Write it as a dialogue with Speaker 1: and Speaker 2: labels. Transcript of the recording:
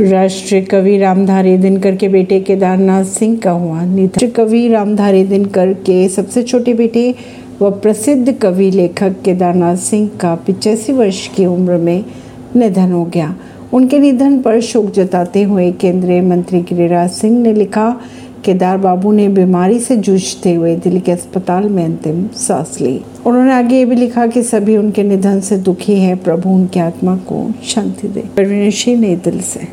Speaker 1: राष्ट्रीय कवि रामधारी दिनकर के बेटे केदारनाथ सिंह का हुआ निधन। कवि रामधारी दिनकर के सबसे छोटे बेटे व प्रसिद्ध कवि लेखक केदारनाथ सिंह का पिचासी वर्ष की उम्र में निधन हो गया। उनके निधन पर शोक जताते हुए केंद्रीय मंत्री गिरिराज सिंह ने लिखा, केदार बाबू ने बीमारी से जूझते हुए दिल्ली के अस्पताल में अंतिम सांस ली। उन्होंने आगे ये भी लिखा कि सभी उनके निधन से दुखी हैं, प्रभु उनकी आत्मा को शांति दे। नई दिल से